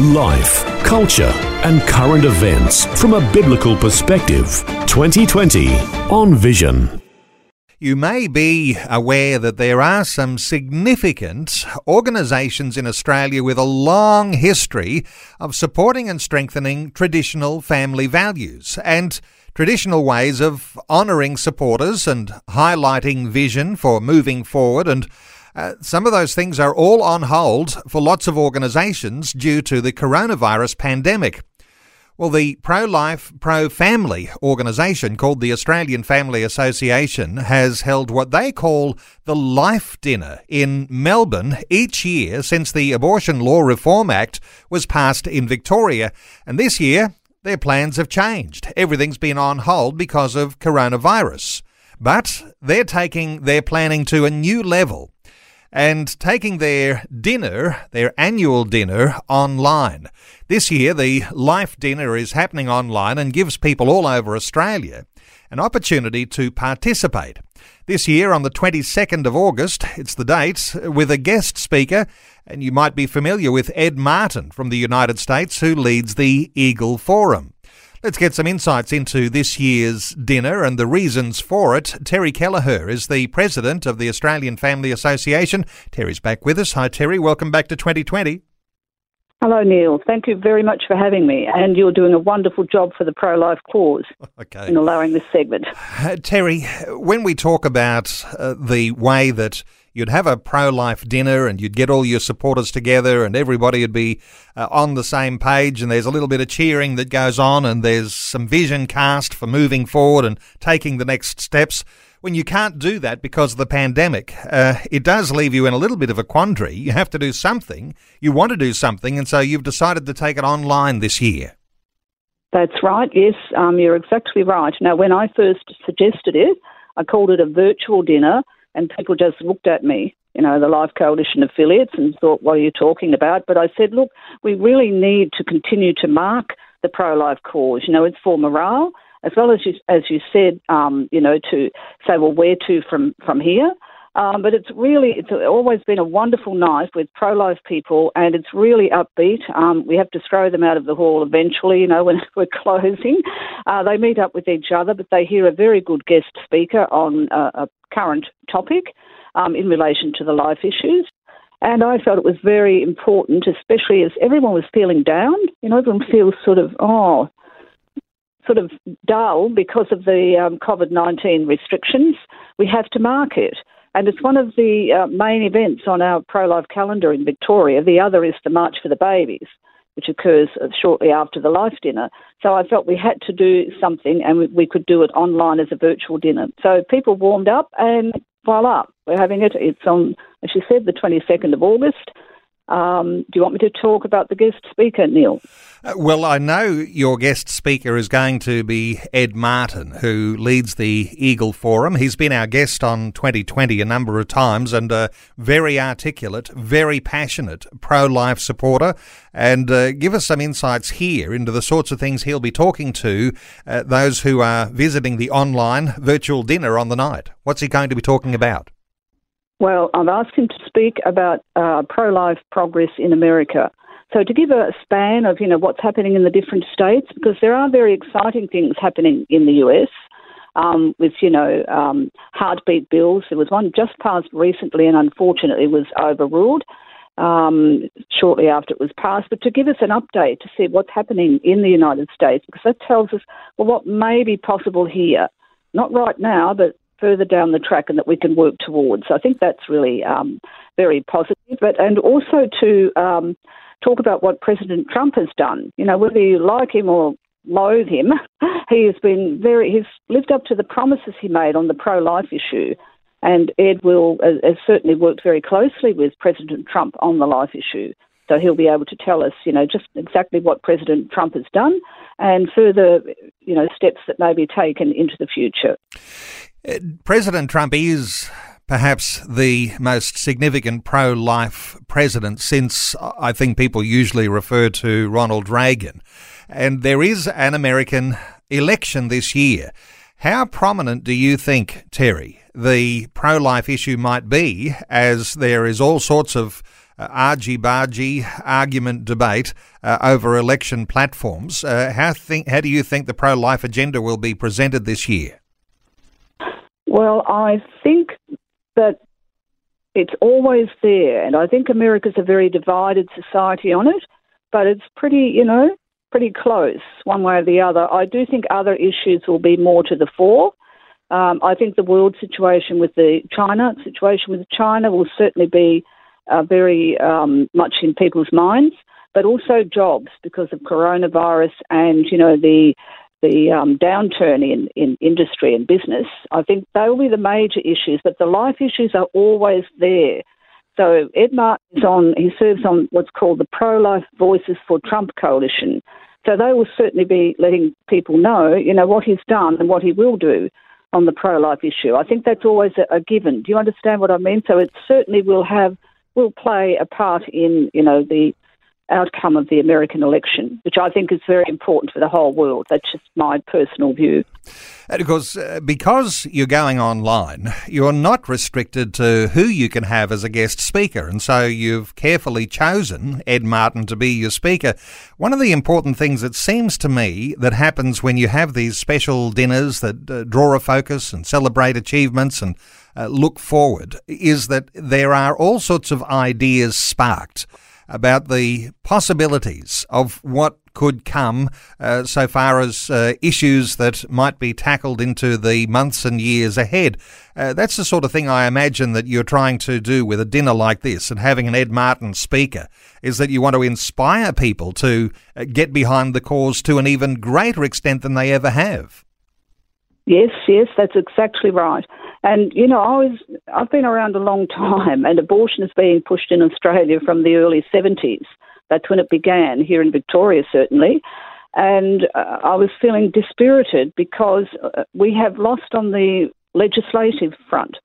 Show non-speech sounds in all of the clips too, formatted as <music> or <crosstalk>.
Life, culture, and current events from a biblical perspective. 2020 on Vision. You may be aware that there are some significant organisations in Australia with a long history of supporting and strengthening traditional family values and traditional ways of honouring supporters and highlighting vision for moving forward and uh, some of those things are all on hold for lots of organisations due to the coronavirus pandemic. Well, the pro life, pro family organisation called the Australian Family Association has held what they call the Life Dinner in Melbourne each year since the Abortion Law Reform Act was passed in Victoria. And this year, their plans have changed. Everything's been on hold because of coronavirus. But they're taking their planning to a new level and taking their dinner, their annual dinner, online. This year, the Life Dinner is happening online and gives people all over Australia an opportunity to participate. This year, on the 22nd of August, it's the date, uh, with a guest speaker, and you might be familiar with Ed Martin from the United States, who leads the Eagle Forum. Let's get some insights into this year's dinner and the reasons for it. Terri Kelleher is the president of the Australian Family Association. Terri's back with us. Hi, Terri. Welcome back to 2020. Hello, Neil. Thank you very much for having me. And you're doing a wonderful job for the pro life cause <laughs> okay. in allowing this segment. Uh, Terri, when we talk about uh, the way that you'd have a pro life dinner and you'd get all your supporters together and everybody would be uh, on the same page and there's a little bit of cheering that goes on and there's some vision cast for moving forward and taking the next steps. When you can't do that because of the pandemic, uh, it does leave you in a little bit of a quandary. You have to do something. You want to do something, and so you've decided to take it online this year. That's right. Yes, um, you're exactly right. Now, when I first suggested it, I called it a virtual dinner and people just looked at me, you know, the Life Coalition affiliates, and thought, what are you talking about? But I said, look, we really need to continue to mark the pro life cause. You know, it's for morale, as well as you, as you said, um, you know, to say, well, where to from, from here? Um, but it's really, it's always been a wonderful night with pro life people, and it's really upbeat. Um, we have to throw them out of the hall eventually, you know, <laughs> when we're closing. Uh, they meet up with each other, but they hear a very good guest speaker on uh, a current topic um, in relation to the life issues. And I felt it was very important, especially as everyone was feeling down. You know, everyone feels sort of, oh, sort of dull because of the um, COVID 19 restrictions. We have to mark it. And it's one of the uh, main events on our pro life calendar in Victoria. The other is the March for the Babies, which occurs uh, shortly after the Life Dinner. So I felt we had to do something and we, we could do it online as a virtual dinner. So people warmed up and voila, we're having it. It's on, as you said, the 22nd of August. Um, do you want me to talk about the guest speaker, Neil? Uh, well, I know your guest speaker is going to be Ed Martin, who leads the Eagle Forum. He's been our guest on 2020 a number of times and a very articulate, very passionate pro life supporter. And uh, give us some insights here into the sorts of things he'll be talking to uh, those who are visiting the online virtual dinner on the night. What's he going to be talking about? Well, I've asked him to speak about uh, pro life progress in America. So to give a span of you know what's happening in the different states, because there are very exciting things happening in the US. Um, with you know um, heartbeat bills, there was one just passed recently, and unfortunately was overruled um, shortly after it was passed. But to give us an update to see what's happening in the United States, because that tells us well what may be possible here, not right now, but further down the track and that we can work towards. I think that's really um, very positive. But and also to um, talk about what President Trump has done. You know, whether you like him or loathe him, <laughs> he has been very. He's lived up to the promises he made on the pro-life issue. And Ed will has certainly worked very closely with President Trump on the life issue. So he'll be able to tell us, you know, just exactly what President Trump has done and further, you know, steps that may be taken into the future. President Trump is perhaps the most significant pro life president since I think people usually refer to Ronald Reagan. And there is an American election this year. How prominent do you think, Terri, the pro life issue might be as there is all sorts of uh, argy bargy argument debate uh, over election platforms? Uh, how, think, how do you think the pro life agenda will be presented this year? Well, I think that it's always there, and I think America's a very divided society on it, but it's pretty, you know, pretty close one way or the other. I do think other issues will be more to the fore. Um, I think the world situation with the China situation with China will certainly be uh, very um, much in people's minds, but also jobs because of coronavirus and you know the the um, downturn in, in industry and business. I think they will be the major issues, but the life issues are always there. So Ed Martin is on, he serves on what's called the Pro Life Voices for Trump Coalition. So they will certainly be letting people know, you know, what he's done and what he will do on the pro-life issue. I think that's always a, a given. Do you understand what I mean? So it certainly will have, will play a part in, you know, the outcome of the American election, which I think is very important for the whole world. That's just my personal view. And of course, uh, because you're going online, you're not restricted to who you can have as a guest speaker. And so you've carefully chosen Ed Martin to be your speaker. One of the important things it seems to me that happens when you have these special dinners that uh, draw a focus and celebrate achievements and uh, look forward is that there are all sorts of ideas sparked about the possibilities of what could come uh, so far as uh, issues that might be tackled into the months and years ahead. Uh, that's the sort of thing I imagine that you're trying to do with a dinner like this and having an Ed Martin speaker is that you want to inspire people to uh, get behind the cause to an even greater extent than they ever have. Yes, yes, that's exactly right. And you know, I was I've been around a long time, and abortion is being pushed in Australia from the early seventies. That's when it began here in Victoria, certainly. And uh, I was feeling dispirited because uh, we have lost on the legislative front.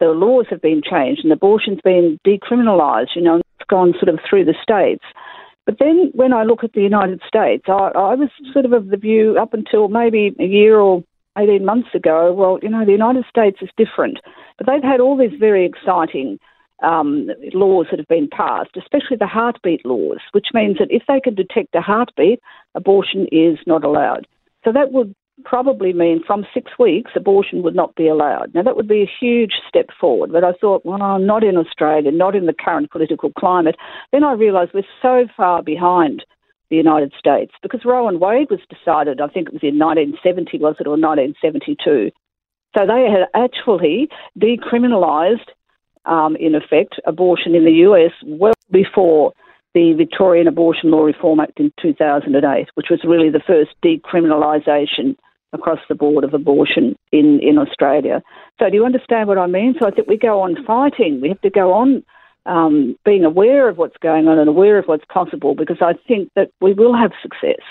The laws have been changed, and abortion's been decriminalised. You know, it's gone sort of through the states. But then when I look at the United States, I, I was sort of of the view up until maybe a year or 18 months ago, well, you know, the United States is different. But they've had all these very exciting um, laws that have been passed, especially the heartbeat laws, which means that if they can detect a heartbeat, abortion is not allowed. So that would probably mean from six weeks, abortion would not be allowed. Now, that would be a huge step forward, but I thought, well, not in Australia, not in the current political climate. Then I realised we're so far behind the United States because Roe and Wade was decided, I think it was in 1970, was it, or 1972. So they had actually decriminalised, um, in effect, abortion in the US well before the Victorian Abortion Law Reform Act in 2008, which was really the first decriminalisation across the board of abortion in, in Australia. So do you understand what I mean? So I think we go on fighting. We have to go on um, being aware of what's going on and aware of what's possible because I think that we will have success.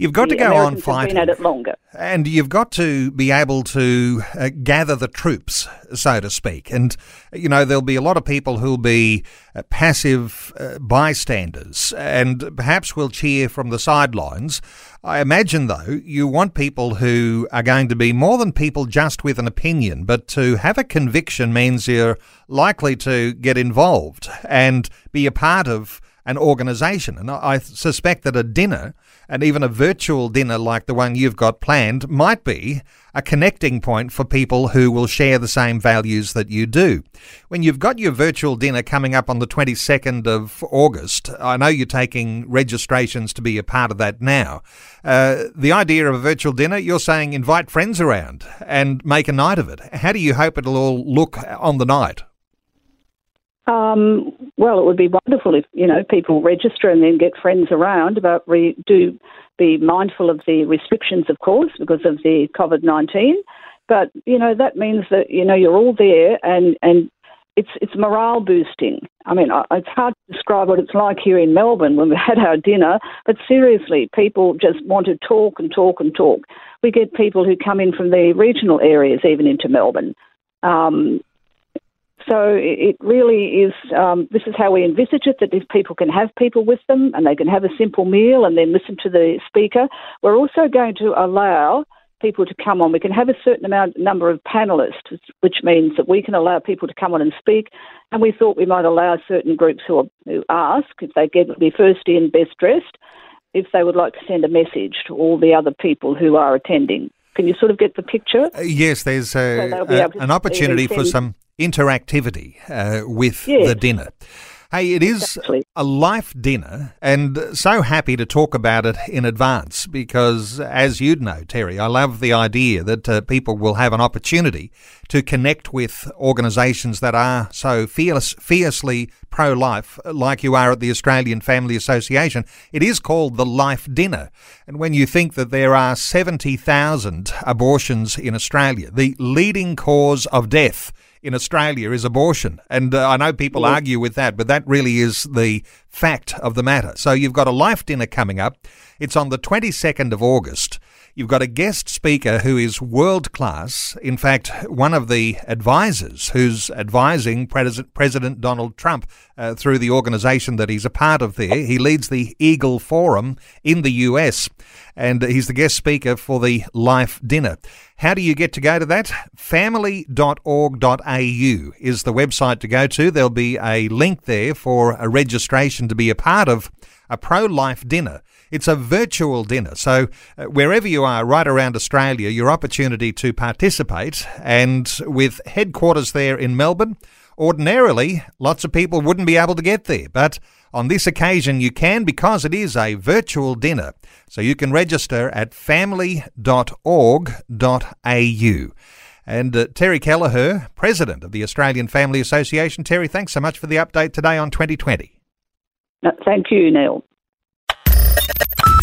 You've got the to go Americans on fighting. Have been at it longer. And you've got to be able to uh, gather the troops, so to speak. And, you know, there'll be a lot of people who'll be uh, passive uh, bystanders and perhaps will cheer from the sidelines. I imagine, though, you want people who are going to be more than people just with an opinion, but to have a conviction means you're likely to get involved and be a part of an organisation. And I suspect that a dinner, and even a virtual dinner like the one you've got planned, might be a connecting point for people who will share the same values that you do. When you've got your virtual dinner coming up on the 22nd of August, I know you're taking registrations to be a part of that now. Uh, the idea of a virtual dinner, you're saying invite friends around and make a night of it. How do you hope it'll all look on the night? Um, well, it would be wonderful if you know people register and then get friends around, but we do be mindful of the restrictions, of course, because of the COVID nineteen. But you know that means that you know you're all there, and and it's it's morale boosting. I mean, it's hard to describe what it's like here in Melbourne when we had our dinner, but seriously, people just want to talk and talk and talk. We get people who come in from the regional areas, even into Melbourne. Um, so it really is. Um, this is how we envisage it: that if people can have people with them and they can have a simple meal and then listen to the speaker, we're also going to allow people to come on. We can have a certain amount number of panelists, which means that we can allow people to come on and speak. And we thought we might allow certain groups who, are, who ask if they get to be first in, best dressed, if they would like to send a message to all the other people who are attending. Can you sort of get the picture? Uh, yes, there's a, so a, an opportunity for some interactivity uh, with yes. the dinner. Hey, it is exactly. a life dinner, and so happy to talk about it in advance because, as you'd know, Terri, I love the idea that uh, people will have an opportunity to connect with organisations that are so fierce, fiercely pro life, like you are at the Australian Family Association. It is called the Life Dinner. And when you think that there are 70,000 abortions in Australia, the leading cause of death in Australia is abortion. And uh, I know people yeah. argue with that, but that really is the fact of the matter. So you've got a life dinner coming up. It's on the 22nd of August. You've got a guest speaker who is world class. In fact, one of the advisors who's advising President Donald Trump uh, through the organization that he's a part of there. He leads the Eagle Forum in the US, and he's the guest speaker for the Life Dinner. How do you get to go to that? Family.org.au is the website to go to. There'll be a link there for a registration to be a part of a pro life dinner. It's a virtual dinner. So, uh, wherever you are right around Australia, your opportunity to participate. And with headquarters there in Melbourne, ordinarily lots of people wouldn't be able to get there. But on this occasion, you can because it is a virtual dinner. So, you can register at family.org.au. And uh, Terri Kelleher, President of the Australian Family Association. Terri, thanks so much for the update today on 2020. thank you, Neil.